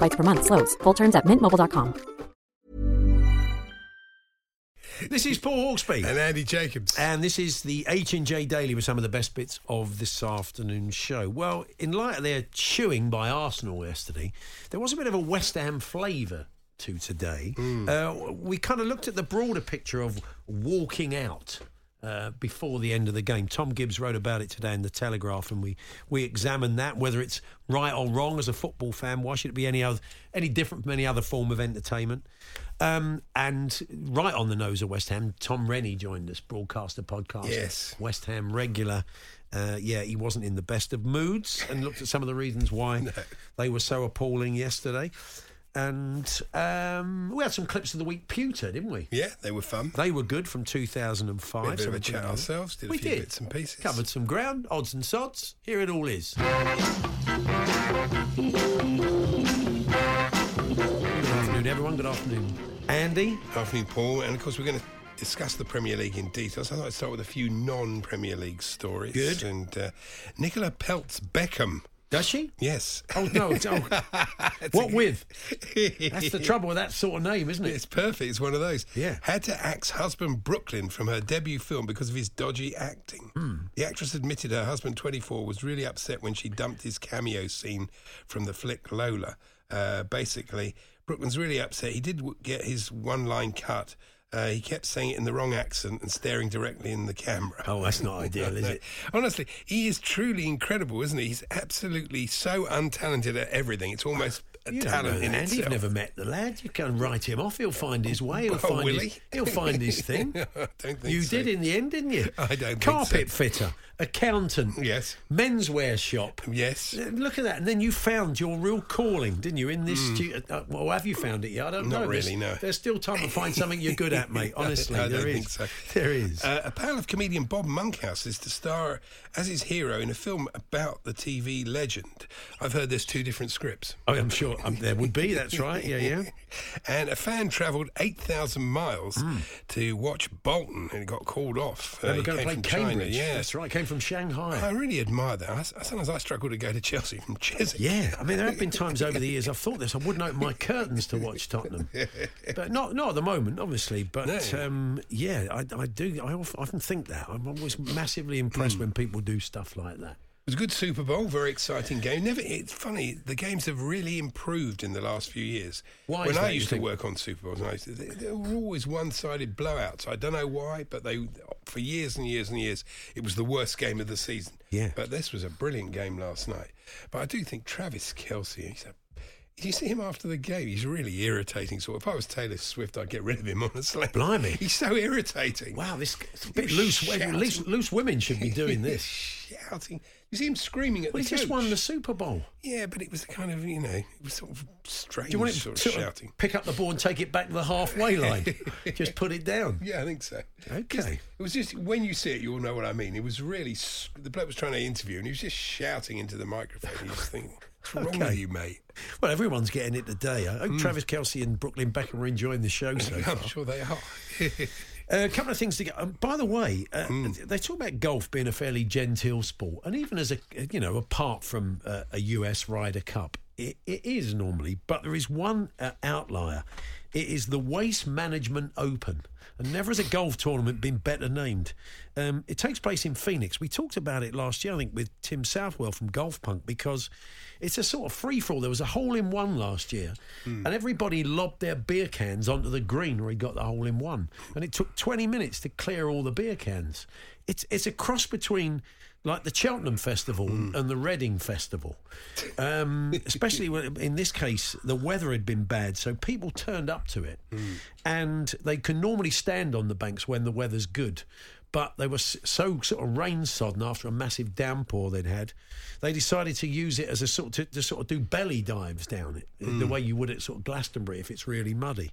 per month. Slows. Full terms at mintmobile.com. This is Paul Hawksbee. And Andy Jacobs. And this is the H&J Daily with some of the best bits of this afternoon's show. Well, in light of their chewing by Arsenal yesterday, there was a bit of a West Ham flavour to today. Uh, we kind of looked at the broader picture of walking out. Uh, before the end of the game, Thom Gibbs wrote about it today in the Telegraph, and we we examined that whether it's right or wrong as a football fan. Why should it be any other any different from any other form of entertainment? Um, and right on the nose of West Ham, Tom Rennie joined us, broadcaster, podcast, Yes. West Ham regular. Uh, yeah, he wasn't in the best of moods, and looked at some of the reasons why they were so appalling yesterday. And um, we had some clips of the week pewter, didn't we? Yeah, they were fun. They were good from 2005. Bit of a chat on. ourselves, did a we few did. bits and pieces. Covered some ground, odds and sods. Here it all is. Good afternoon, everyone. Good afternoon, Andy. Good Afternoon, Paul. And of course, we're going to discuss the Premier League in detail. So I thought I'd start with a few non Premier League stories. Good. And uh, Nicola Peltz Beckham. Does she? Yes. Oh no! oh. what with? That's the trouble with that sort of name, isn't it? It's perfect. It's one of those. Yeah. Had to axe husband Brooklyn from her debut film because of his dodgy acting. Hmm. The actress admitted her husband, 24, was really upset when she dumped his cameo scene from the flick Lola. Uh, basically, Brooklyn's really upset. He did get his one line cut. Uh, he kept saying it in the wrong accent and staring directly in the camera. Oh, that's not ideal, is it? Honestly, he is truly incredible, isn't he? He's absolutely so untalented at everything. It's almost a You don't talent know in that. itself. You've never met the lad. You can write him off. He'll find his way. He'll Oh, find will his. he? He'll find his thing. I don't think you so. did in the end, didn't you? I don't think Carpet so. fitter, accountant, Yes. menswear shop. Yes. Uh, Look at that, and then you found your real calling, didn't you? In this, stu- uh, well, have you found it yet? I don't. Not know. There's- really, no. There's still time to find something you're good at, mate. Honestly, I there don't is. think so. There is. Uh, a pal of comedian Bob Monkhouse is to star as his hero in a film about the TV legend. I've heard there's two different scripts. oh, I'm sure um, there would be. That's right. Yeah, yeah. And a fan travelled 8,000 miles to watch Bolton and it got called off. They Uh, were he going to play Cambridge. China. Yeah. That's right. Came from Shanghai. I really admire that. I, sometimes I struggle to go to Chelsea from Chiswick. Yeah, I mean, there have been times over the years I've thought this. I wouldn't open my curtains to watch Tottenham, but not not at the moment, obviously. But No. um, yeah, I, I do. I often, often think that I'm always massively impressed when people do stuff like that. It was a good Super Bowl, very exciting game. Never, it's funny. The games have really improved in the last few years. Why When I used to work on Super Bowls, and I used to, they, they were always one-sided blowouts. I don't know why, but they, for years and years and years, it was the worst game of the season. Yeah. But this was a brilliant game last night. But I do think Travis Kelce, he's a did you see him after the game? He's really irritating. So if I was Taylor Swift, I'd get rid of him. Honestly, Blimey. he's so irritating. Wow, this bit loose. Loose, loose women should be doing this. shouting. You see him screaming at Well, the he just won the Super Bowl. Yeah, but it was kind of, you know, it was sort of strange Do you want him sort to of shouting. pick up the ball and take it back to the halfway line? just put it down. Yeah, I think so. Okay. It was just, when you see it, you'll know what I mean. It was really, the bloke was trying to interview and he was just shouting into the microphone. You just think, what's wrong Okay. with you, mate? Well, everyone's getting it today. I hope hmm. Travis Kelce and Brooklyn Beckham are enjoying the show so far. I'm sure they are. Uh, a couple of things to get. Um, by the way, uh, they talk about golf being a fairly genteel sport, and even as a you know, apart from uh, a US Ryder Cup, it, it is normally. But there is one uh, outlier. It is the Waste Management Open. and never has a golf tournament been better named. Um, it takes place in Phoenix. We talked about it last year, I think, with Tim Southwell from Golf Punk because it's a sort of free for all. There was a hole in one last year, and everybody lobbed their beer cans onto the green where he got the hole in one, and it took 20 minutes to clear all the beer cans. It's it's a cross between like the Cheltenham Festival and the Reading Festival. Um, especially when, in this case, the weather had been bad, so people turned up to it, and they can normally stand on the banks when the weather's good. But they were so sort of rain sodden after a massive downpour they'd had, they decided to use it as a sort to, to sort of do belly dives down it, the way you would at sort of Glastonbury if it's really muddy.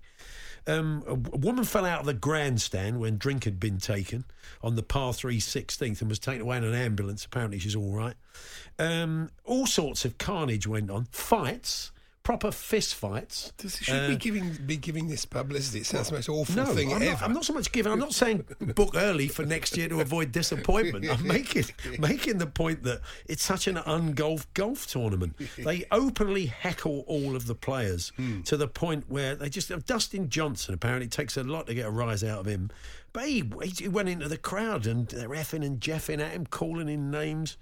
Um, a, a woman fell out of the grandstand when drink had been taken on the par 3 16th and was taken away in an ambulance. Apparently, she's all right. Um, all sorts of carnage went on. Fights, proper fist fights. Does, should we uh, giving be giving this publicity? It sounds the most awful No, thing I'm ever. not, I'm not so much giving. I'm not saying book early for next year to avoid disappointment. I'm making making the point that it's such an ungolf golf tournament. They openly heckle all of the players hmm. to the point where they just uh, Dustin Johnson. Apparently, takes a lot to get a rise out of him. But he, he went into the crowd and they're effing and jeffing at him, calling in names.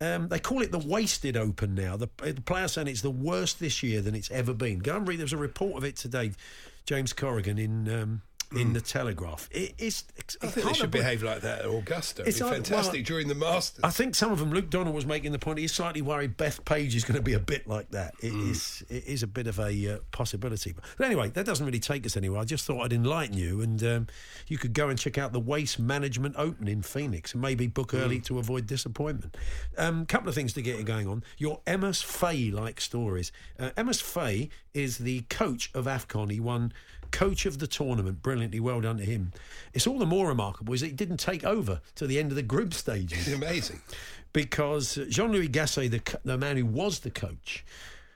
Um, they call it the Wasted Open now. The, the player saying it's the worst this year than it's ever been. Go and read. There's a report of it today, James Corrigan in um, in the Telegraph. It, it's, it's I think they should have- behave like that at Augusta. It'd It's be fantastic well, during the Masters. I think some of them. Luke Donald was making the point. He's slightly worried Bethpage is going to be a bit like that. It Mm. is. It is a bit of a uh, possibility. But anyway, that doesn't really take us anywhere. I just thought I'd enlighten you, and um, you could go and check out the Waste Management Open in Phoenix, and maybe book Mm. early to avoid disappointment. A um, couple of things to get you going on. Your Emerse Faé like stories. Uh, Emerse Faé is the coach of Afcon. He won. Coach of the tournament, brilliantly well done to him. It's all the more remarkable is that he didn't take over to the end of the group stages It's amazing. because Jean Louis Gasset, the, the man who was the coach,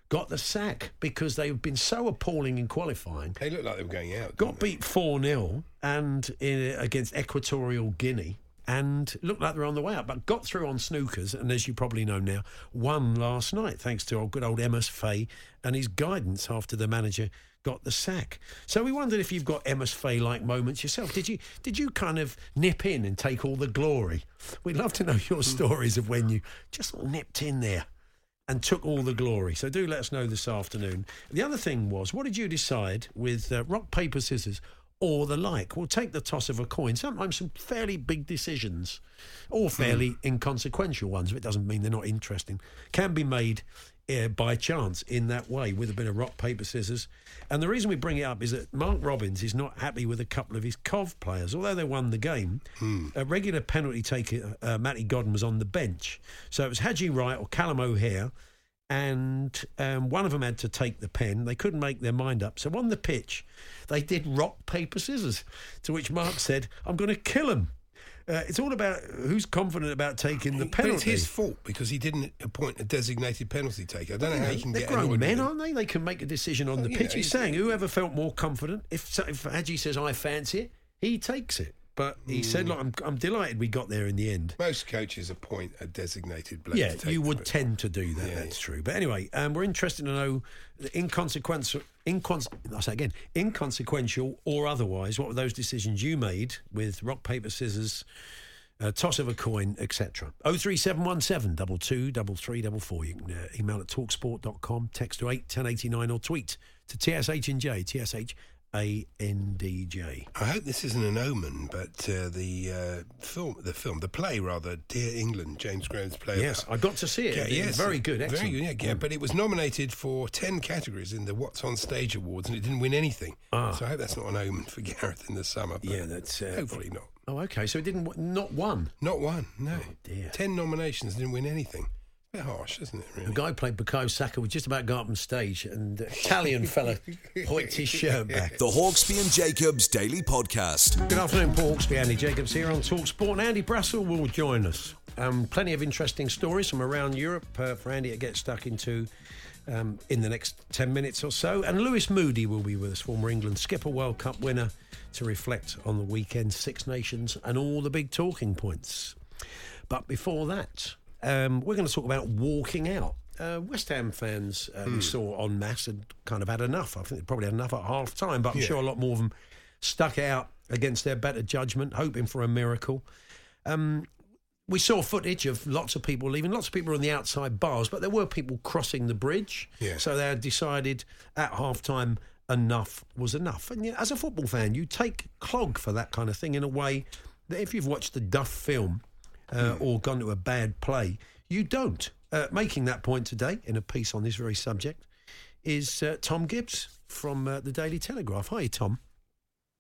got the sack because they've been so appalling in qualifying. They looked like they were going out. Got beat 4 0 and in, against Equatorial Guinea and looked like they're on the way out, but got through on snookers. And as you probably know now, won last night thanks to old, good old Emerse Faé and his guidance after the manager got the sack. So we wondered if you've got Emerse Faé like moments yourself. Did you did you kind of nip in and take all the glory? We'd love to know your stories of when you just sort of nipped in there and took all the glory. So do let us know this afternoon. The other thing was, what did you decide with uh, rock, paper, scissors or the like? We'll take the toss of a coin. Sometimes some fairly big decisions or fairly inconsequential ones, if it doesn't mean they're not interesting, can be made uh, by chance in that way with a bit of rock, paper, scissors. And the reason we bring it up is that Mark Robins is not happy with a couple of his Cov players. Although they won the game, a regular penalty taker, uh, Matty Godden, was on the bench. So it was Haji Wright or Callum O'Hare and um, one of them had to take the pen. They couldn't make their mind up. So on the pitch, they did rock, paper, scissors, to which Mark said, I'm going to kill him. Uh, it's all about who's confident about taking the But penalty. it's his fault because he didn't appoint a designated penalty taker. I don't know how he can They're get grown annoyed men, aren't they? They can make a decision on Oh, the pitch. know, He's saying whoever felt more confident, if if Haji says I fancy it, he takes it. But he Hmm. said, "Look, I'm, I'm delighted we got there in the end." Most coaches appoint a designated bloke. Yeah, you would tend to do that. Yeah, that's true. But anyway, um, we're interested to know the inconsequential, incons- I'll say again, inconsequential or otherwise. What were those decisions you made with rock, paper, scissors, uh, toss of a coin, etc. Oh three seven one seven double two double three double four. You can uh, email at talksport.com, text to eight ten eighty nine, or tweet to TSH and J, TSH A N D J. I hope this isn't an omen, but uh, the uh, film, the film, the play rather, Dear England, James Graham's play. Yes, I got to see it. Yeah, yes, very good. Very Excellent. good, yeah, yeah. But it was nominated for 10 categories in the What's on Stage Awards and it didn't win anything. Ah. So I hope that's not an omen for Gareth in the summer. But Yeah, that's, uh, hopefully not. Oh, okay. So it didn't. w- Not one. Not one, no. Oh, dear. 10 nominations, didn't win anything. A bit harsh, isn't it, A really? guy played Bukayo Saka was just about to go up on stage, and the Italian fella hoiked his shirt back. The Hawksbee and Jacobs Daily Podcast. Good afternoon, Paul Hawksbee, Andy Jacobs here on Talk Sport. And Andy Brassell will join us. Um, plenty of interesting stories from around Europe uh, for Andy to get stuck into um, in the next 10 minutes or so. And Lewis Moody will be with us, former England skipper, World Cup winner, to reflect on the weekend Six Nations and all the big talking points. But before that, um, we're going to talk about walking out. Uh, West Ham fans uh, we saw en masse had kind of had enough. I think they probably had enough at half time, but I'm Yeah. sure a lot more of them stuck out against their better judgment, hoping for a miracle. Um, we saw footage of lots of people leaving. Lots of people were on the outside bars, but there were people crossing the bridge. Yeah. So they had decided at half time enough was enough. And you, as a football fan, you take clog for that kind of thing in a way that if you've watched the Duff film uh, or gone to a bad play, you don't. Uh, making that point today in a piece on this very subject is uh, Thom Gibbs from uh, the Daily Telegraph. Hi, Tom.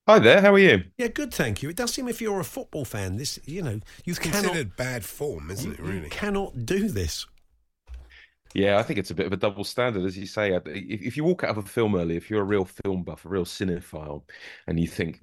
Hi there, how are you? Yeah, good, thank you. It does seem if you're a football fan, this you know you It's cannot considered bad form, isn't it? you Really? cannot do this. Yeah, I think it's a bit of a double standard, as you say. If, if you walk out of a film early, if you're a real film buff, a real cinephile, and you think,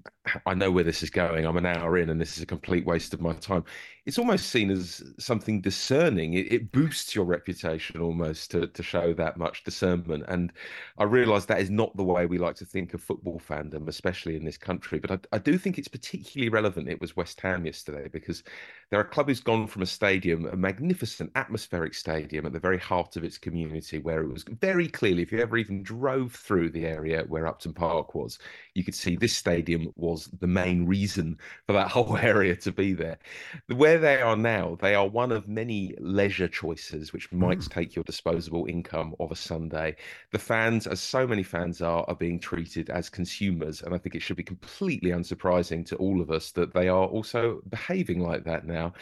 I know where this is going, I'm an hour in, and this is a complete waste of my time, it's almost seen as something discerning. It, it boosts your reputation almost to, to show that much discernment. And I realise that is not the way we like to think of football fandom, especially in this country. But I, I do think it's particularly relevant. It was West Ham yesterday because they're a club who's gone from a stadium, a magnificent atmospheric stadium at the very heart of its community, where it was very clearly, if you ever even drove through the area where Upton Park was, you could see this stadium was the main reason for that whole area to be there. Where they are now, they are one of many leisure choices which might take your disposable income of a Sunday. The fans, as so many fans are, are being treated as consumers, and I think it should be completely unsurprising to all of us that they are also behaving like that now.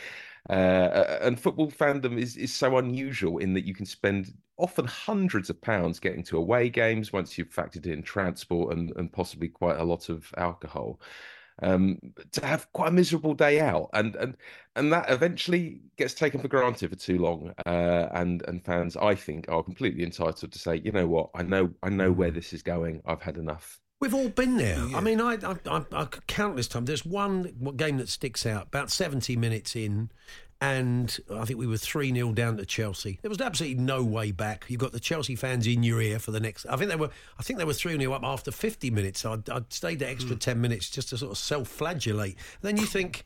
Uh, and football fandom is, is so unusual in that you can spend often hundreds of pounds getting to away games once you've factored in transport and, and possibly quite a lot of alcohol um, to have quite a miserable day out, and and and that eventually gets taken for granted for too long. Uh, and and fans, I think, are completely entitled to say, you know what, I know I know where this is going. I've had enough. We've all been there. I mean, I, I, I, I could countless times. There's one game that sticks out. About 70 minutes in, and I think we were three 0 down to Chelsea. There was absolutely no way back. You've got the Chelsea fans in your ear for the next. I think they were. I think they were three 0 up after 50 minutes. I'd, I'd stayed the extra 10 minutes just to sort of self-flagellate. Then you think,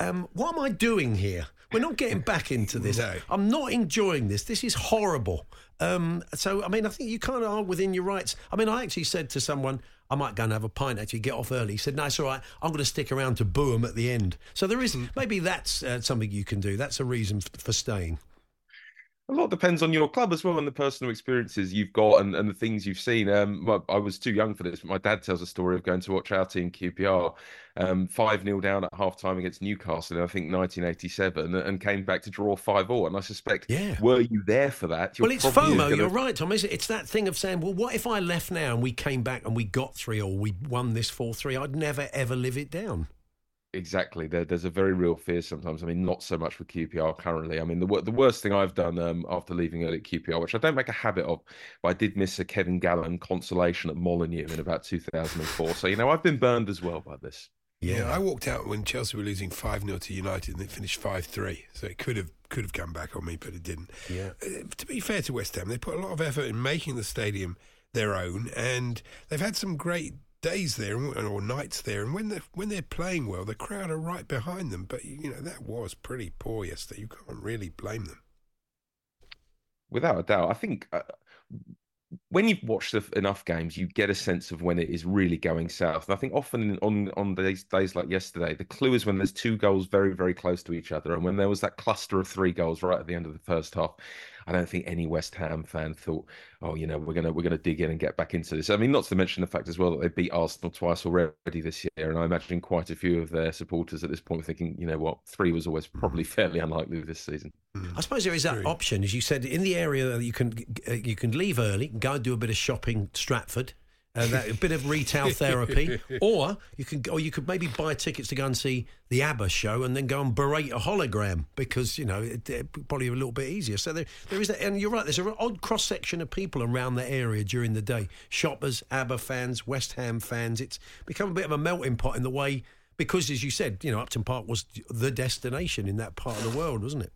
um, what am I doing here? We're not getting back into this. No. I'm not enjoying this. This is horrible. Um, so, I mean, I think you kind of are within your rights. I mean, I actually said to someone, I might go and have a pint, actually get off early. He said, no, it's all right. I'm going to stick around to boo 'em at the end. So there is, maybe that's uh, something you can do. That's a reason f- for staying. A lot depends on your club as well and the personal experiences you've got and, and the things you've seen. Um, I was too young for this, but my dad tells a story of going to watch our team QPR, um, 5 0 down at half time against Newcastle in, I think, 1987, and came back to draw 5 0. And I suspect, Yeah. were you there for that? Well, it's FOMO. gonna- You're right, Tom. Is it? It's that thing of saying, well, what if I left now and we came back and we got three or we won this 4 3? I'd never, ever live it down. Exactly. There, there's a very real fear sometimes. I mean, not so much with QPR currently. I mean, the the worst thing I've done um, after leaving early at QPR, which I don't make a habit of, but I did miss a Kevin Gallen consolation at Molineux in about 2004. So, you know, I've been burned as well by this. Yeah, I walked out when Chelsea were losing 5 0 to United and it finished 5 3. So it could have could have come back on me, but it didn't. Yeah. Uh, to be fair to West Ham, they put a lot of effort in making the stadium their own, and they've had some great days there or nights there. And when they're, when they're playing well, the crowd are right behind them. But, you know, that was pretty poor yesterday. You can't really blame them. Without a doubt. I think uh, when you've watched enough- games, you get a sense of when it is really going south. And I think often on on days, days like yesterday, the clue is when there's two goals very, very close to each other. And when there was that cluster of three goals right at the end of the first half, I don't think any West Ham fan thought, oh, you know, we're gonna we're gonna dig in and get back into this. I mean, not to mention the fact as well that they beat Arsenal twice already this year, and I imagine quite a few of their supporters at this point thinking, you know what, three was always probably fairly unlikely this season. I suppose there is that option, as you said, in the area that you can uh, you can leave early, go and do a bit of shopping, Stratford, and that, a bit of retail therapy, or you can or you could maybe buy tickets to go and see the ABBA show, and then go and berate a hologram because you know it, it probably a little bit easier. So there there is that, and you're right. There's an odd cross section of people around that area during the day: shoppers, ABBA fans, West Ham fans. It's become a bit of a melting pot in the way because, as you said, you know, Upton Park was the destination in that part of the world, wasn't it?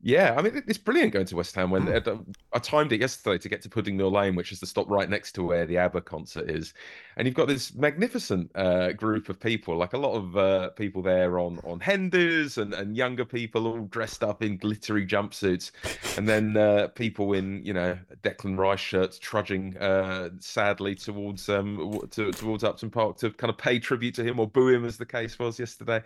Yeah, I mean it's brilliant going to West Ham. When uh, I timed it yesterday to get to Pudding Mill Lane, which is the stop right next to where the ABBA concert is, and you've got this magnificent uh, group of people, like a lot of uh, people there on on henders and, and younger people all dressed up in glittery jumpsuits, and then uh, people in you know Declan Rice shirts trudging uh, sadly towards um to, towards Upton Park to kind of pay tribute to him or boo him, as the case was yesterday.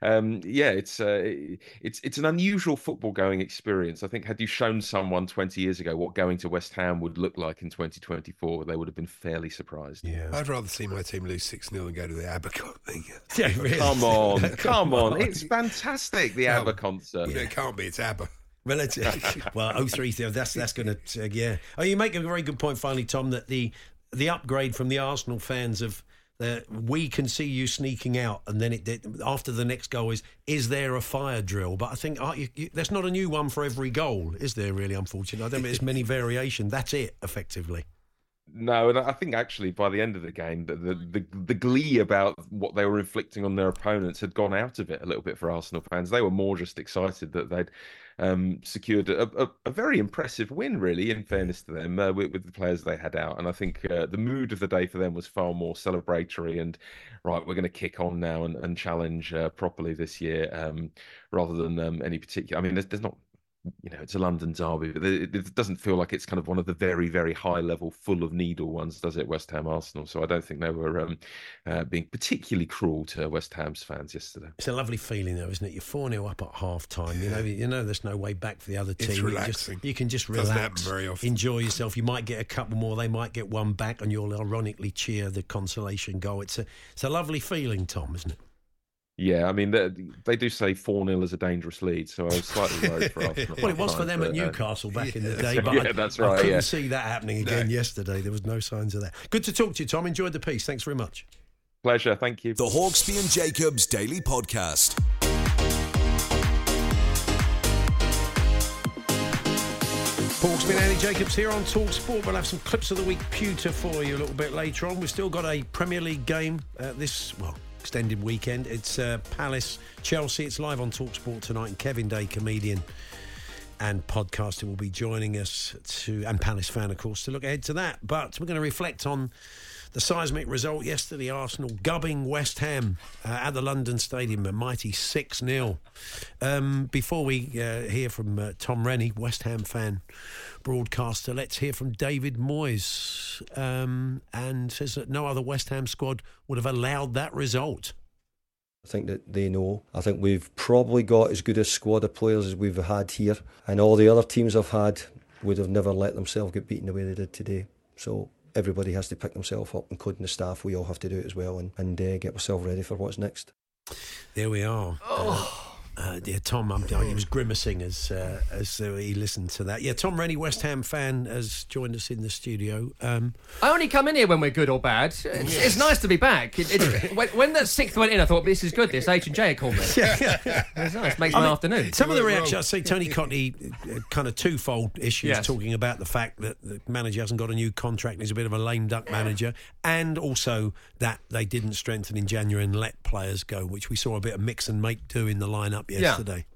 Um, yeah, it's uh, it's it's an unusual football going experience. I think had you shown someone 20 years ago what going to West Ham would look like in 2024, they would have been fairly surprised. Yeah. I'd rather see my team lose 6 0 than go to the ABBA thing. Yeah, really. Come on, come on. It's fantastic, the ABBA concert. You know, it can't be, it's ABBA. Relative. well, 03, that's that's going to uh, yeah. Oh, you make a very good point finally, Tom. That the the upgrade from the Arsenal fans of that we can see you sneaking out, and then it, it after the next goal is is there a fire drill? But I think uh, you, you, there's not a new one for every goal, is there? Really, unfortunately, I don't think there's many variation. That's it, effectively. No, and I think actually by the end of the game, the, the, the the glee about what they were inflicting on their opponents had gone out of it a little bit for Arsenal fans. They were more just excited that they'd um, secured a, a, a, very impressive win, really, in fairness to them, uh, with, with, the players they had out. And I think uh, the mood of the day for them was far more celebratory and, right, we're going to kick on now and, and challenge uh, properly this year um, rather than um, any particular. I mean, there's, there's not you know, it's a London derby, but it doesn't feel like it's kind of one of the very, very high level, full of needle ones, does it? West Ham Arsenal. So I don't think they were um, uh, being particularly cruel to West Ham's fans yesterday. It's a lovely feeling, though, isn't it? You're 4 0 up at half time. You know, you know, there's no way back for the other team. It's you, relaxing. just, you can just Doesn't relax, very often. enjoy yourself. You might get a couple more, they might get one back, and you'll ironically cheer the consolation goal. It's a, it's a lovely feeling, Tom, isn't it? Yeah, I mean they, they do say four 0 is a dangerous lead, so I was slightly worried for Arsenal. well, it was for them but, at uh, Newcastle back in the day, yeah, but yeah, I, that's I right, couldn't yeah. see that happening again yesterday. There was no signs of that. Good to talk to you, Tom. Enjoyed the piece. Thanks very much. Pleasure. Thank you. The Hawksbee and Jacobs Daily Podcast. Paul Spin, Andy Jacobs here on Talk Sport. We'll have some clips of the week pewter for you a little bit later on. We've still got a Premier League game uh, this, well, extended weekend. It's uh, Palace Chelsea. It's live on Talk Sport tonight. And Kevin Day, comedian and podcaster, will be joining us to, and Palace fan, of course, to look ahead to that. But we're going to reflect on the seismic result yesterday Arsenal gubbing West Ham uh, at the London Stadium, a mighty 6 0. Um, before we uh, hear from uh, Tom Rennie, West Ham fan broadcaster, let's hear from David Moyes. Um, and says that no other West Ham squad would have allowed that result. I think that they know. I think we've probably got as good a squad of players as we've had here, and all the other teams I've had would have never let themselves get beaten the way they did today. So everybody has to pick themselves up, including the staff. We all have to do it as well, and and uh, get ourselves ready for what's next. There we are. Oh. Uh, yeah, Tom, I'm, he was grimacing as uh, as uh, he listened to that. Yeah, Tom Rennie, West Ham fan, has joined us in the studio. Um, I only come in here when we're good or bad. It's, it's nice to be back. It, it, when, when that sixth went in, I thought this is good. This H and J called me. Yeah, yeah. it's nice. Makes I my mean, afternoon. Some of the reactions, I see Tony Cottee, uh, kind of twofold issues, Yes. talking about the fact that the manager hasn't got a new contract and he's a bit of a lame duck manager, and also that they didn't strengthen in January and let players go, which we saw a bit of mix and make do in the lineup Yeah. yesterday.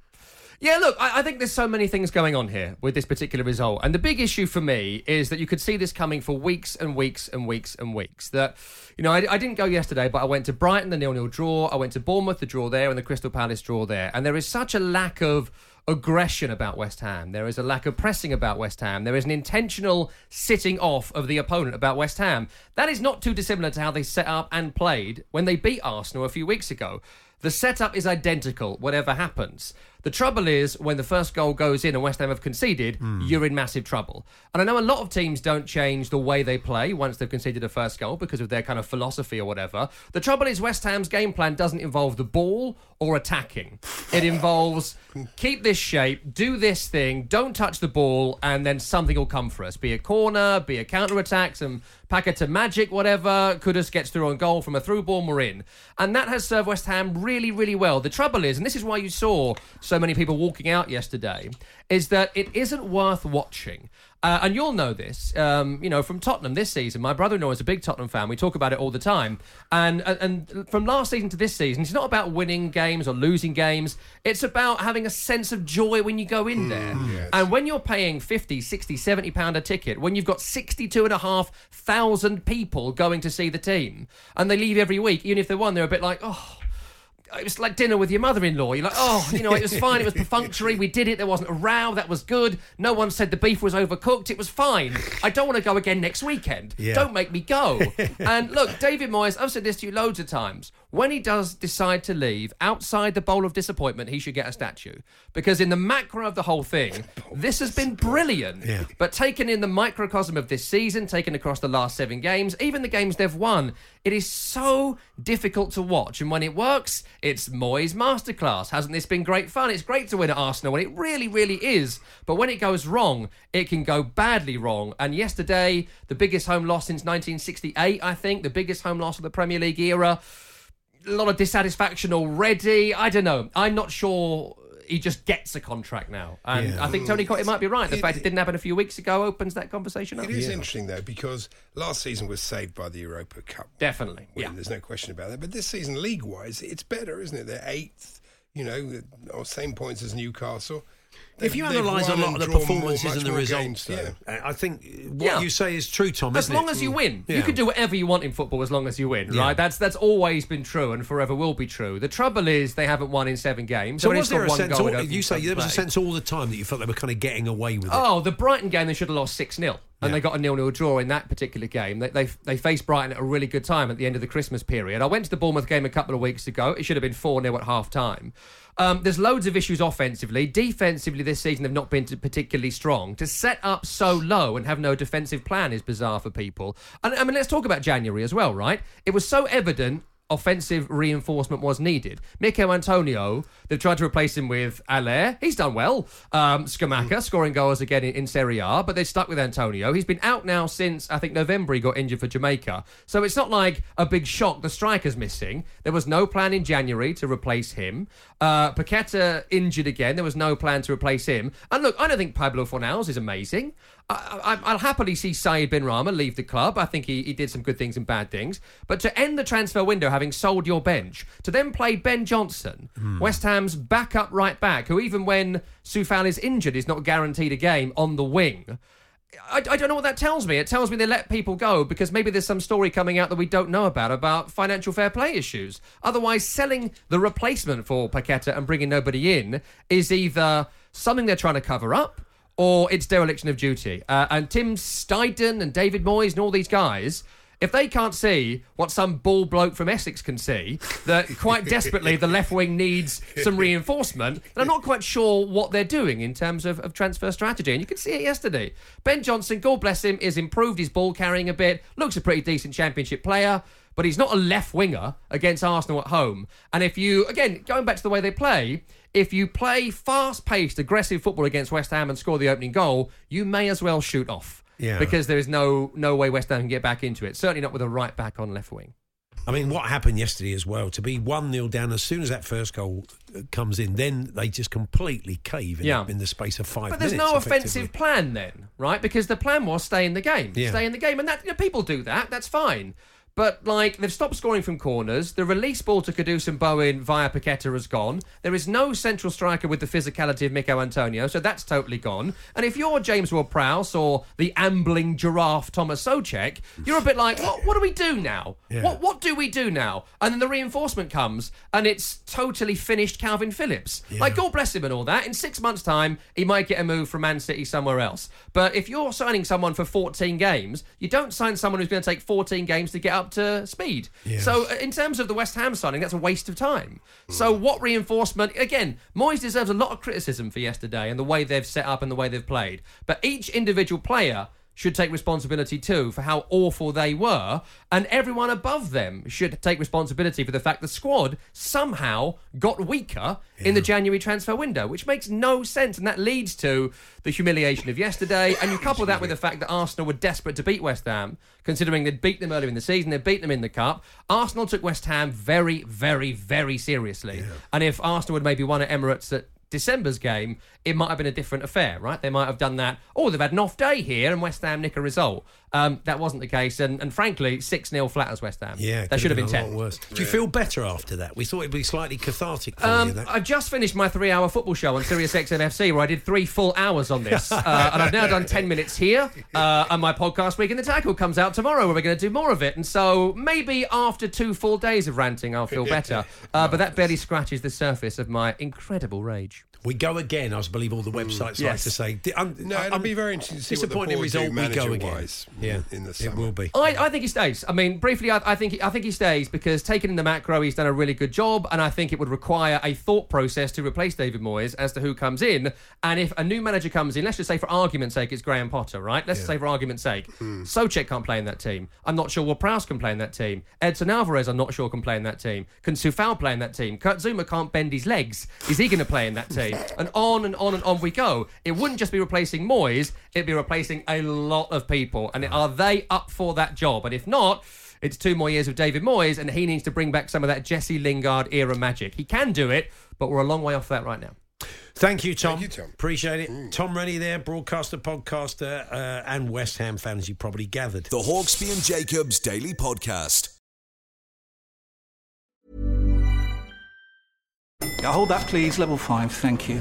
Yeah, look, I, I think there's so many things going on here with this particular result. And the big issue for me is that you could see this coming for weeks and weeks and weeks and weeks. That, you know, I, I didn't go yesterday, but I went to Brighton, the nil-nil draw. I went to Bournemouth, the draw there, and the Crystal Palace draw there. And there is such a lack of aggression about West Ham. There is a lack of pressing about West Ham. There is an intentional sitting off of the opponent about West Ham. That is not too dissimilar to how they set up and played when they beat Arsenal a few weeks ago. The setup is identical, whatever happens. The trouble is, when the first goal goes in and West Ham have conceded, hmm. you're in massive trouble. And I know a lot of teams don't change the way they play once they've conceded a first goal because of their kind of philosophy or whatever. The trouble is, West Ham's game plan doesn't involve the ball or attacking. It involves keep this shape, do this thing, don't touch the ball, and then something will come for us. Be a corner, be a counter attack, some packet to magic, whatever. Kudus gets through on goal from a through ball, we're in. And that has served West Ham really, really well. The trouble is, and this is why you saw so many people walking out yesterday is that it isn't worth watching. Uh, and you'll know this, um, you know, from Tottenham this season. My brother-in-law is a big Tottenham fan. We talk about it all the time. And, and and from last season to this season, it's not about winning games or losing games. It's about having a sense of joy when you go in there. And when you're paying 50, 60, 70 pound a ticket, when you've got 62 and a half thousand people going to see the team, and they leave every week, even if they won, they're a bit like, oh, it was like dinner with your mother-in-law. You're like, oh, you know, it was fine. It was perfunctory. We did it. There wasn't a row. That was good. No one said the beef was overcooked. It was fine. I don't want to go again next weekend. Yeah. Don't make me go. and look, David Moyes, I've said this to you loads of times. When he does decide to leave outside the bowl of disappointment, he should get a statue because in the macro of the whole thing, this has been brilliant. Yeah. But taken in the microcosm of this season, taken across the last seven games, even the games they've won, it is so difficult to watch. And when it works, it's Moyes masterclass. Hasn't this been great fun? It's great to win at Arsenal, and it really, really is. But when it goes wrong, it can go badly wrong. And yesterday, the biggest home loss since 1968, I think, the biggest home loss of the Premier League era. A lot of dissatisfaction already. I don't know. I'm not sure he just gets a contract now. And Yeah. I think Tony Conte might be right. The It- fact it didn't happen a few weeks ago opens that conversation up. It is interesting though because last season was saved by the Europa Cup. Definitely, win. yeah. There's no question about that. But this season, league-wise, it's better, isn't it? They're eighth, you know, or same points as Newcastle. If you They've- they've analyse a lot of the drawn more- performances and the results, games, though, yeah. I think what Yeah. you say is true, Tom. As isn't long it? as you win, you can do whatever you want in football as long as you win, Yeah. right? That's that's always been true and forever will be true. The trouble is they haven't won in seven games. So They've was there a one sense? goal All, you say there was a sense all the time that you felt they were kind of getting away with it. Oh, the Brighton game they should have lost six 0 and Yeah. they got a nil-nil draw in that particular game. They, they they faced Brighton at a really good time at the end of the Christmas period. I went to the Bournemouth game a couple of weeks ago. It should have been four 0 at half time. Um, there's loads of issues offensively. Defensively, this season they've not been particularly strong. To set up so low and have no defensive plan is bizarre for people. And I mean, let's talk about January as well, right? It was so evident offensive reinforcement was needed. Michail Antonio, they've tried to replace him with Allaire. He's done well. Um, Scamacca scoring goals again in, in Serie A, but they're stuck with Antonio. He's been out now since, I think, November he got injured for Jamaica. So it's not like a big shock the striker's missing. There was no plan in January to replace him. Uh, Paqueta injured again. There was no plan to replace him. And look, I don't think Pablo Fornals is amazing. I, I, I'll happily see Saïd Benrahma leave the club. I think he, he did some good things and bad things. But to end the transfer window having sold your bench, to then play Ben Johnson, West Ham's backup right back, who even when Coufal is injured is not guaranteed a game on the wing. I, I don't know what that tells me. It tells me they let people go because maybe there's some story coming out that we don't know about about financial fair play issues. Otherwise, selling the replacement for Paqueta and bringing nobody in is either something they're trying to cover up or it's dereliction of duty. Uh, and Tim Steidten and David Moyes and all these guys. If they can't see what some ball bloke from Essex can see, that quite desperately the left wing needs some reinforcement, then I'm not quite sure what they're doing in terms of, of transfer strategy. And you can see it yesterday. Ben Johnson, God bless him, has improved his ball carrying a bit, looks a pretty decent championship player, but he's not a left winger against Arsenal at home. And if you, again, going back to the way they play, if you play fast paced, aggressive football against West Ham and score the opening goal, you may as well shoot off. Yeah. Because there is no no way West Ham can get back into it. Certainly not with a right back on left wing. I mean, what happened yesterday as well, to be 1 0 down as soon as that first goal uh, comes in, then they just completely cave in, Yeah. in the space of five But there's minutes. no offensive plan then, right? Because the plan was stay in the game, Yeah. stay in the game, and that you know, people do that. That's fine. But like they've stopped scoring from corners. The release ball to Kudus and Bowen via Paqueta has gone. There is no central striker with the physicality of Michail Antonio, so that's totally gone. And if you're James Ward-Prowse or the ambling giraffe Tomáš Souček, you're a bit like, what? What do we do now? Yeah. What? What do we do now? And then the reinforcement comes, and it's totally finished Kalvin Phillips. Like God bless him and all that. In six months' time, he might get a move from Man City somewhere else. But if you're signing someone for 14 games, you don't sign someone who's going to take 14 games to get up to speed. Yeah. So uh, in terms of the West Ham signing, that's a waste of time. So what reinforcement? Again, Moyes deserves a lot of criticism for yesterday and the way they've set up and the way they've played. But each individual player should take responsibility too for how awful they were, and everyone above them should take responsibility for the fact the squad somehow got weaker in the January transfer window, which makes no sense, and that leads to the humiliation of yesterday. And you couple that with the fact that Arsenal were desperate to beat West Ham, considering they'd beat them earlier in the season, they'd beat them in the cup. Arsenal took West Ham very, very, very seriously, and if Arsenal had maybe won at Emirates at December's game, it might have been a different affair, right? They might have done that. Oh, they've had an off day here, and West Ham nick a result. Um, that wasn't the case, and, and frankly, six 0 flat as West Ham. Yeah, that should have been a ten. lot worse. Do you feel better after that? We thought it'd be slightly cathartic for Um, you. That. I just finished my three-hour football show on Sirius XM FC, where I did three full hours on this, uh, and I've now done ten minutes here. Uh, and my podcast week in the tackle comes out tomorrow, where we're going to do more of it. And so maybe after two full days of ranting, I'll feel better. Uh, but that barely scratches the surface of my incredible rage. We go again, I believe all the websites like Yes. to say. Di- I'm, No, it'll I'm be very interesting to see what the disappointing board result. do we go again. manager-wise Yeah, in the it will be. I, I think he stays. I mean, briefly, I, I think I think he stays because taken in the macro, he's done a really good job, and I think it would require a thought process to replace David Moyes as to who comes in. And if a new manager comes in, let's just say for argument's sake, it's Graham Potter, right? Let's just say for argument's sake, hmm. Souček can't play in that team. I'm not sure Will Prowse can play in that team. Edson Alvarez, I'm not sure can play in that team. Can Coufal play in that team? Kurt Zouma can't bend his legs. Is he going to play in that team? And on and on and on we go. It wouldn't just be replacing Moyes; it'd be replacing a lot of people. And are they up for that job? And if not. It's two more years of David Moyes, and he needs to bring back some of that Jesse Lingard era magic. He can do it, but we're a long way off that right now. Thank you, Tom. Thank you, Tom. Appreciate it. Tom Rennie there, broadcaster, podcaster, uh, and West Ham fan, as you probably gathered. The Hawksbee and Jacobs Daily Podcast. Uh, hold that, please. Level 5, thank you.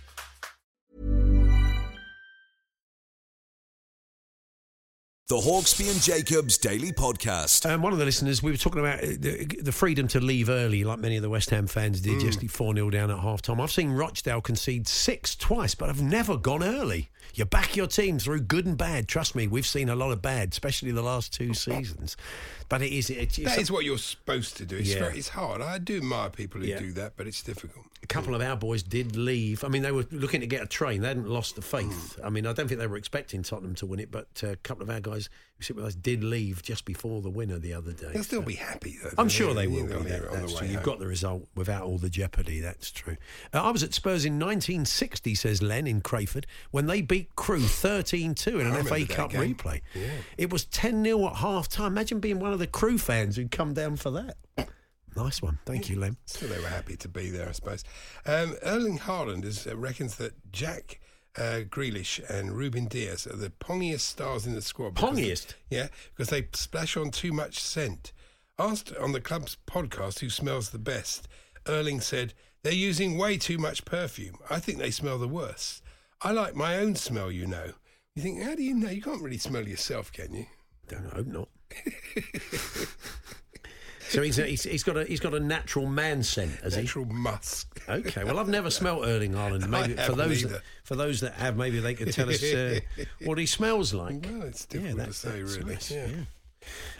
The Hawksbee and Jacobs Daily Podcast. Um, one of the listeners, we were talking about uh, the, the freedom to leave early, like many of the West Ham fans did, yesterday, 4 0 down at half time. I've seen Rochdale concede six twice, but I've never gone early. You back your team through good and bad. Trust me, we've seen a lot of bad, especially the last two seasons. But it is. It, it's That is what you're supposed to do. It's, Yeah. very, it's hard. I do admire people who Yeah. do that, but it's difficult. A couple of our boys did leave. I mean, they were looking to get a train. They hadn't lost the faith. I mean, I don't think they were expecting Tottenham to win it, but uh, a couple of our guys who sit with us did leave just before the winner the other day. They'll still be happy, though. I'm sure they will be. That, it on the that's true. You've got the result without all the jeopardy. That's true. Uh, I was at Spurs in 1960, says Len in Crayford, when they beat Crewe 13 2 in an FA Cup game. replay. Yeah. It was 10 0 at half time. Imagine being one of the Crewe fans who'd come down for that. Nice one. Thank you, Lem. So they were happy to be there, I suppose. Um, Erling Haaland is, uh, reckons that Jack uh, Grealish and Rúben Dias are the pongiest stars in the squad. because they- Pongiest? yeah, because they splash on too much scent. Asked on the club's podcast who smells the best, Erling said, They're using way too much perfume. I think they smell the worst. I like my own smell, you know. You think, how do you know? You can't really smell yourself, can you? Don't hope not. So he's, he's he's got a he's got a natural man scent, has he? Natural musk. Okay. Well, I've never smelt Erling Haaland. I Maybe for those either. that, for those that have, maybe they could tell us uh, what he smells like. Well, it's difficult yeah, to say, really. nice, yeah.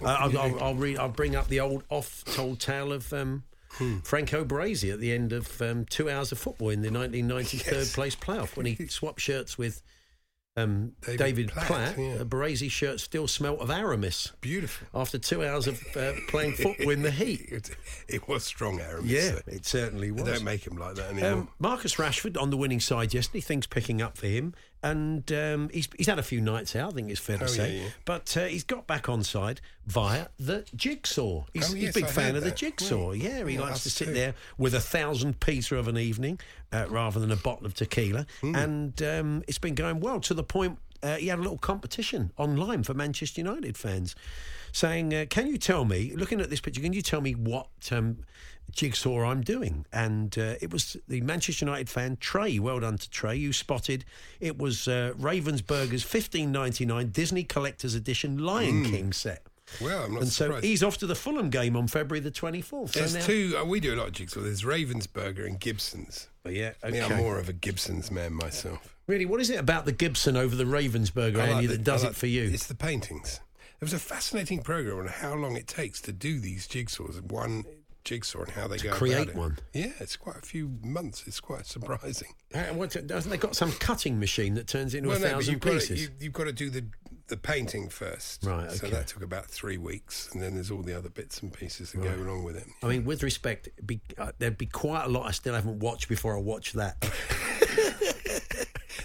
Uh, I'll, I'll, I'll read. I'll bring up the old oft-told tale of um, Hmm. Franco Baresi at the end of um, two hours of football in the 1990 third Yes. place playoff when he swapped shirts with um, David David, Platt, Platt. yeah. Uh, Baresi's shirt still smelt of Aramis Beautiful. after two hours of uh, playing football in the heat. It, it was strong, Aramis. Yeah, so it certainly They was. don't make him like that anymore. Um, Marcus Rashford on the winning side yesterday. Things picking up for him, and um, he's he's had a few nights out. I think it's fair to Oh, say, yeah, yeah. but uh, he's got back on side via the jigsaw. He's, Oh, he's a big I fan of the jigsaw. Yeah. Yeah, he Yeah, likes to sit too. there with a thousand pizza of an evening uh, rather than a bottle of tequila, Hmm. and um, it's been going well to the point. Uh, he had a little competition online for Manchester United fans, saying, uh, "Can you tell me, looking at this picture, can you tell me what um, jigsaw I'm doing?" And uh, it was the Manchester United fan Trey. Well done to Trey. You spotted it was uh, Ravensburger's 1599 Disney Collector's Edition Lion King set. well, I'm not and so he's off to the Fulham game on February the 24th. There's so now, two. Uh, we do a lot of jigsaw. There's Ravensburger and Gibson's. But yeah, I mean. I'm more of a Gibson's man myself. Really, what is it about the Gibson over the Ravensburger, like Andy, the- that does I it for you? It's the paintings. There was a fascinating program on how long it takes to do these jigsaws. One jigsaw and how they To go create one? Yeah, it's quite a few months. It's quite surprising. Uh, what, hasn't they got some cutting machine that turns into Well, a no, thousand you've got, to, pieces? you, you've got to do the the painting first. Right, So that took about three weeks, and then there's all the other bits and pieces that go along with it. I mean, with respect, be, uh, there'd be quite a lot I still haven't watched before I watch that.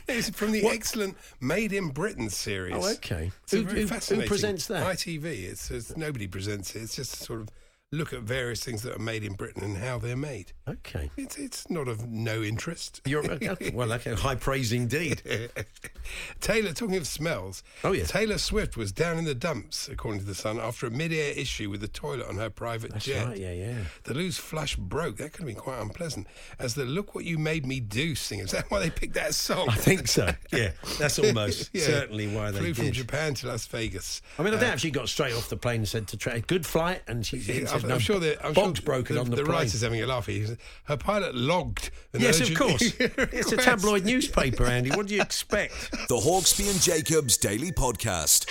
It's from the excellent Made in Britain series. Oh, okay. Who- who- who presents that? ITV. It's, it's nobody presents it. It's just sort of look at various things that are made in Britain and how they're made. Okay. It's it's not of no interest. You're okay. well, okay, high praise indeed. Taylor, talking of smells. Oh, yes. Taylor Swift was down in the dumps, according to the Sun, after a mid-air issue with the toilet on her private That's jet. right. Yeah, yeah. The loose flush broke. That could have been quite unpleasant. As the "Look What You Made Me Do" sing. Is that why they picked that song? I think so. Yeah, that's almost Yeah. certainly why they flew from did. Japan to Las Vegas. I mean, I Uh, doubt she got straight off the plane and said to try good flight, and she Yeah, I'm, no, I'm sure that I'm bogs sure broken the, on the, the plane. writer's having a laugh. He Her pilot logged. An Yes, of course. it's a tabloid newspaper, Andy. What do you expect? The Hawksbee and Jacobs Daily Podcast.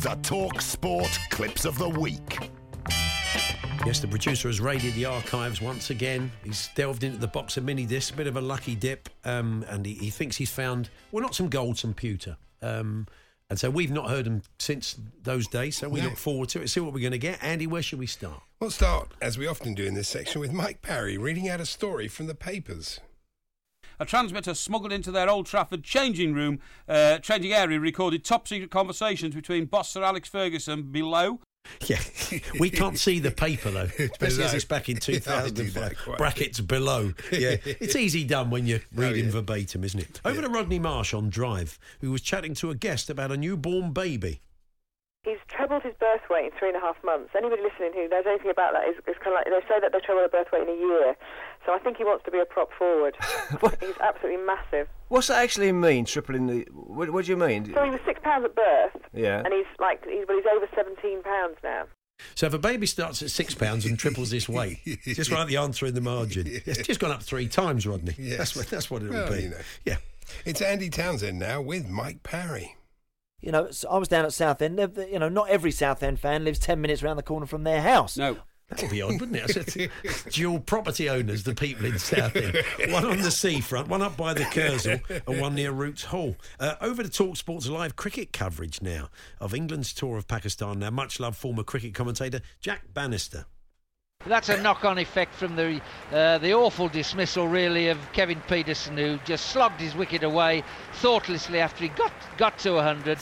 The Talk Sport Clips of the Week. Yes, the producer has raided the archives once again. He's delved into the box of mini discs, a bit of a lucky dip, um, and he, he thinks he's found, well, not some gold, some pewter. Um, and so we've not heard him since those days, so we No. look forward to it, see what we're going to get. Andy, where should we start? We'll start, as we often do in this section, with Mike Parry reading out a story from the papers. A transmitter smuggled into their Old Trafford changing room, uh, changing area, recorded top secret conversations between boss Sir Alex Ferguson below. Yeah, we can't see the paper though, especially as it's back in Yeah, 2005. that Brackets below. Yeah, it's easy done when you're reading yeah. verbatim, isn't it? Over to Rodney Marsh on Drive, who was chatting to a guest about a newborn baby. He's trebled his birth weight in three and a half months. Anybody listening who knows anything about that is, is kind of like they say that they treble their birth weight in a year. So I think he wants to be a prop forward. he's absolutely massive. What's that actually mean? Tripling the? What, what do you mean? So he was six pounds at birth, Yeah. and he's like he's well, he's over seventeen pounds now. So if a baby starts at six pounds and triples this weight, just write the answer in the margin. It's just gone up three times, Rodney. Yes. That's what that's what it'll Well, be. you know. Yeah. It's Andy Townsend now with Mike Parry. You know, I was down at Southend. They've- You know, not every Southend fan lives ten minutes round the corner from their house. No. That would be odd, wouldn't it? I said, dual property owners, the people in Southend. One on the seafront, one up by the Kursaal, and one near Roots Hall. Uh, over to Talk Sports live cricket coverage now of England's tour of Pakistan. Now, much loved former cricket commentator Jack Bannister. That's a knock-on effect from the uh, the awful dismissal, really, of Kevin Pietersen, who just slogged his wicket away thoughtlessly after he got got to 100.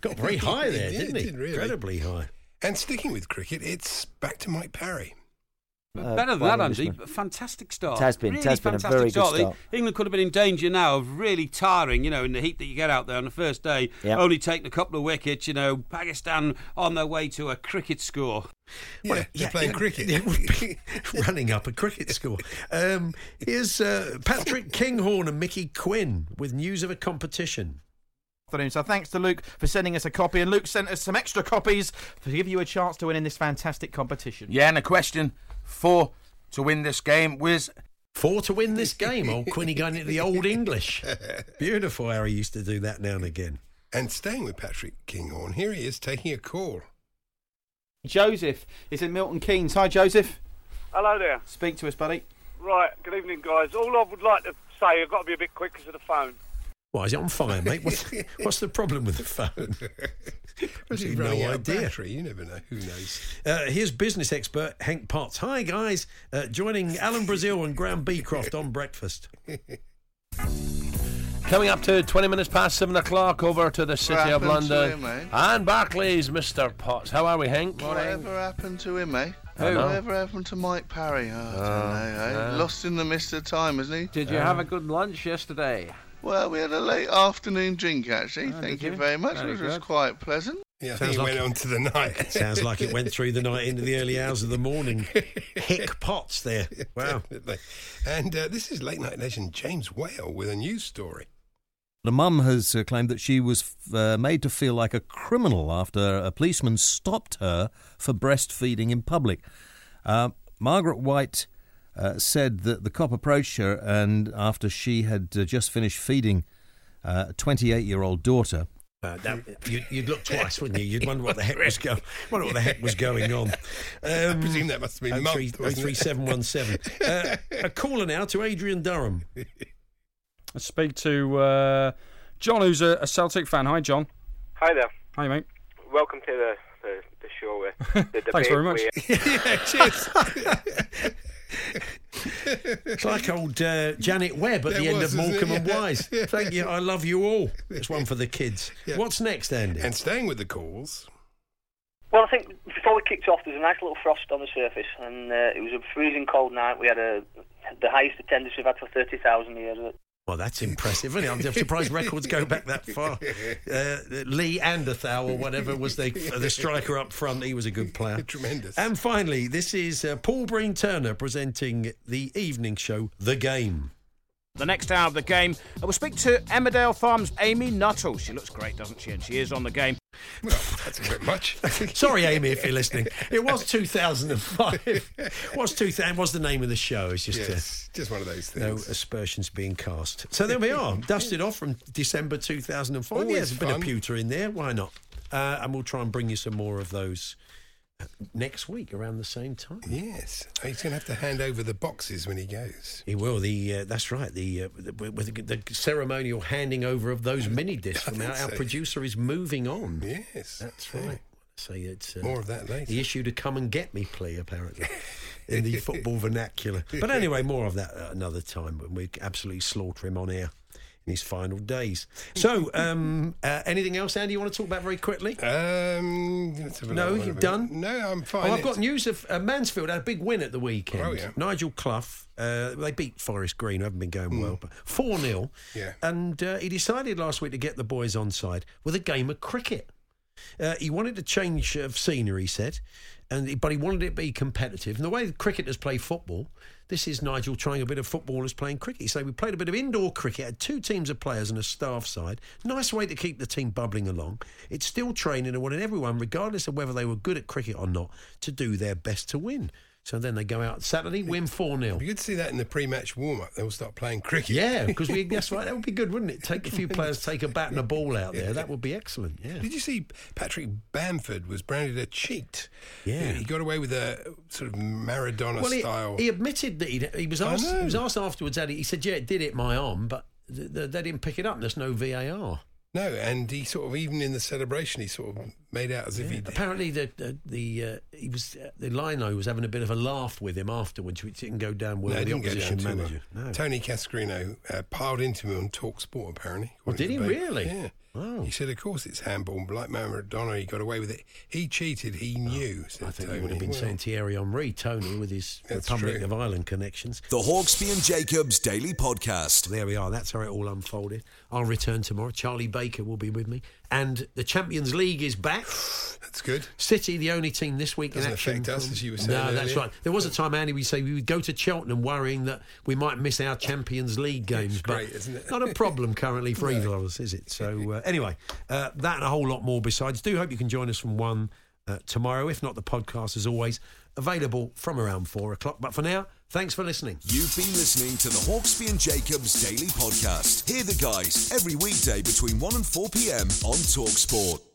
Got very high there, Yeah, didn't he? did really. Incredibly high. And sticking with cricket, it's back to Mike Parry. Uh, Better than that, the Andy. Fantastic start. It has been. It Really has been a fantastic very good start. start. England could have been in danger now of really tiring, you know, in the heat that you get out there on the first day. Yep. Only taking a couple of wickets, you know, Pakistan on their way to a cricket score. Yeah, they're playing cricket. It would running up a cricket score. Um, here's uh, Patrick Kinghorn and Mickey Quinn with news of a competition. Afternoon. So thanks to Luke for sending us a copy, and Luke sent us some extra copies to give you a chance to win in this fantastic competition. Yeah, and the question for to win this game was Four to win this game. Old Quinny going into the old English. Beautiful how he used to do that now and again. And staying with Patrick Kinghorn, here he is taking a call. Joseph is in Milton Keynes. Hi, Joseph. Hello there. Speak to us, buddy. Right, good evening, guys. All I would like to say, I've got to be a bit quick because of the phone. Why is it on fire, mate? What's, what's the problem with the phone? Because he's no running out of idea. battery. You never know. Who knows? Uh, here's business expert Hank Potts. Hi, guys. Uh, joining Alan Brazil and Graham Beecroft on breakfast. Coming up to 20 minutes past 7 o'clock over to the City of happened to London. him, eh? and Barclays, Mr. Potts. How are we, Hank? Whatever happened to him, eh? I know. Whatever happened to Mike Parry? Oh, I don't Oh, know, eh? yeah. Lost in the mist of time, isn't he? Did you have a good lunch yesterday? Well, we had a late afternoon drink, actually. Oh, Thank you you? very much. Very it was good. quite pleasant. Yeah, I Sounds think it like went it- on to the night. Sounds like it went through the night into the early hours of the morning. Hick pots there. Wow. Definitely. And uh, this is late night legend James Whale with a news story. The mum has uh, claimed that she was uh, made to feel like a criminal after a policeman stopped her for breastfeeding in public. Uh, Margaret White uh, said that the cop approached her, and after she had uh, just finished feeding uh, a 28 year old daughter, Uh, that, you'd, you'd look twice, wouldn't you? You'd wonder what the heck was going. Wonder what the heck was going on. Um, I presume that must have been three- mugged, wasn't it? three seven one seven. Uh, A caller now to Adrian Durham. Let's speak to uh, John, who's a, a Celtic fan. Hi, John. Hi there. Hi, mate. Welcome to the, the, the show. Uh, the Thanks very much. where- It's like old uh, Janet Webb at There the end was, of wasn't Morecambe it? and Yeah. Wise. Thank you. I love you all. It's one for the kids. Yeah. What's next, Andy? And staying with the calls. Well, I think before we kicked off, there was a nice little frost on the surface, and uh, it was a freezing cold night. We had a the highest attendance we've had for thirty thousand years. Well, that's impressive, isn't it? I'm surprised records go back that far. Uh, Lee Anderthau, or whatever, was the, the striker up front. He was a good player. Tremendous. And finally, this is uh, Paul Breen Turner presenting the evening show, The Game. The next hour of the game, uh, we'll speak to Emmerdale Farms' Amy Nuttall. She looks great, doesn't she? And she is on the game. Well, that's a bit much. Sorry, Amy, if you're listening. It was 2005. was 2000 was the name of the show. It's just Yes, just one of those things. no aspersions being cast. So there we are, dusted off from December 2005. Always yeah, there's a bit of pewter in there. Why not? Uh, and we'll try and bring you some more of those uh, next week around the same time. Yes. He's going to have to hand over the boxes when he goes. He will. The uh, that's right. The, uh, the, with the the ceremonial handing over of those mini discs. From our, so. producer is moving on. Yes. That's right. Say it's uh, More of that later. The issue to come and get me plea, apparently, in the football vernacular. But anyway, more of that another time when we absolutely slaughter him on air his final days. So, um, uh, anything else, Andy? You want to talk about very quickly? Um, let's have a no, you've done. No, I'm fine. Oh, I've got news of uh, Mansfield had a big win at the weekend. Oh, yeah. Nigel Clough, uh, they beat Forest Green, who haven't been going well, but 4 0. Yeah. And uh, he decided last week to get the boys on side with a game of cricket. Uh, he wanted a change of scenery, he said, and but he wanted it to be competitive. And the way cricketers play football, this is Nigel trying a bit of footballers playing cricket. So we played a bit of indoor cricket, had two teams of players and a staff side. Nice way to keep the team bubbling along. It's still training and wanted everyone, regardless of whether they were good at cricket or not, to do their best to win. So then they go out Saturday, win 4 0. It'd be good to see that in the pre-match warm-up. They'll start playing cricket. Yeah, because we that's right. That would be good, wouldn't it? Take a few players, take a bat and a ball out there. That would be excellent. Yeah. Did you see Patrick Bamford was branded a cheat? Yeah. He got away with a sort of Maradona Well, he, style. he admitted that he he was asked. He was asked afterwards. He, he said, "Yeah, it did hit my arm, but th- th- they didn't pick it up. There's no VAR." no, and he sort of even in the celebration, he sort of made out as if he. Apparently, the the, the uh, he was uh, the lino was having a bit of a laugh with him afterwards, which didn't go down well No, with the opposition manager. well. No. Tony Cascarino uh, piled into him on Talk Sport, apparently. Oh, according did he Babe. really? Yeah. He said, of course it's handball. but Like Maradona, he got away with it. He cheated, he knew. said Oh, I think Tony. he would have been Well, saying Thierry Henry, Tony, with his Republic true. of Ireland connections. The Hawksbee and Jacobs Daily Podcast. There we are. That's how it all unfolded. I'll return tomorrow. Charlie Baker will be with me. And the Champions League is back. That's good. City, the only team this week Doesn't in action. affect us, as you were saying No, that's right. There was a time, Andy, we say we would go to Cheltenham worrying that we might miss our Champions League games. but great, isn't it? Not a problem currently for either of us, is it? So uh, anyway, uh, that and a whole lot more besides. Do hope you can join us from one uh, tomorrow. If not, the podcast is always available from around four o'clock. But for now, thanks for listening. You've been listening to the Hawksbee and Jacobs Daily Podcast. Hear the guys every weekday between 1 and 4 p.m. on Talksport.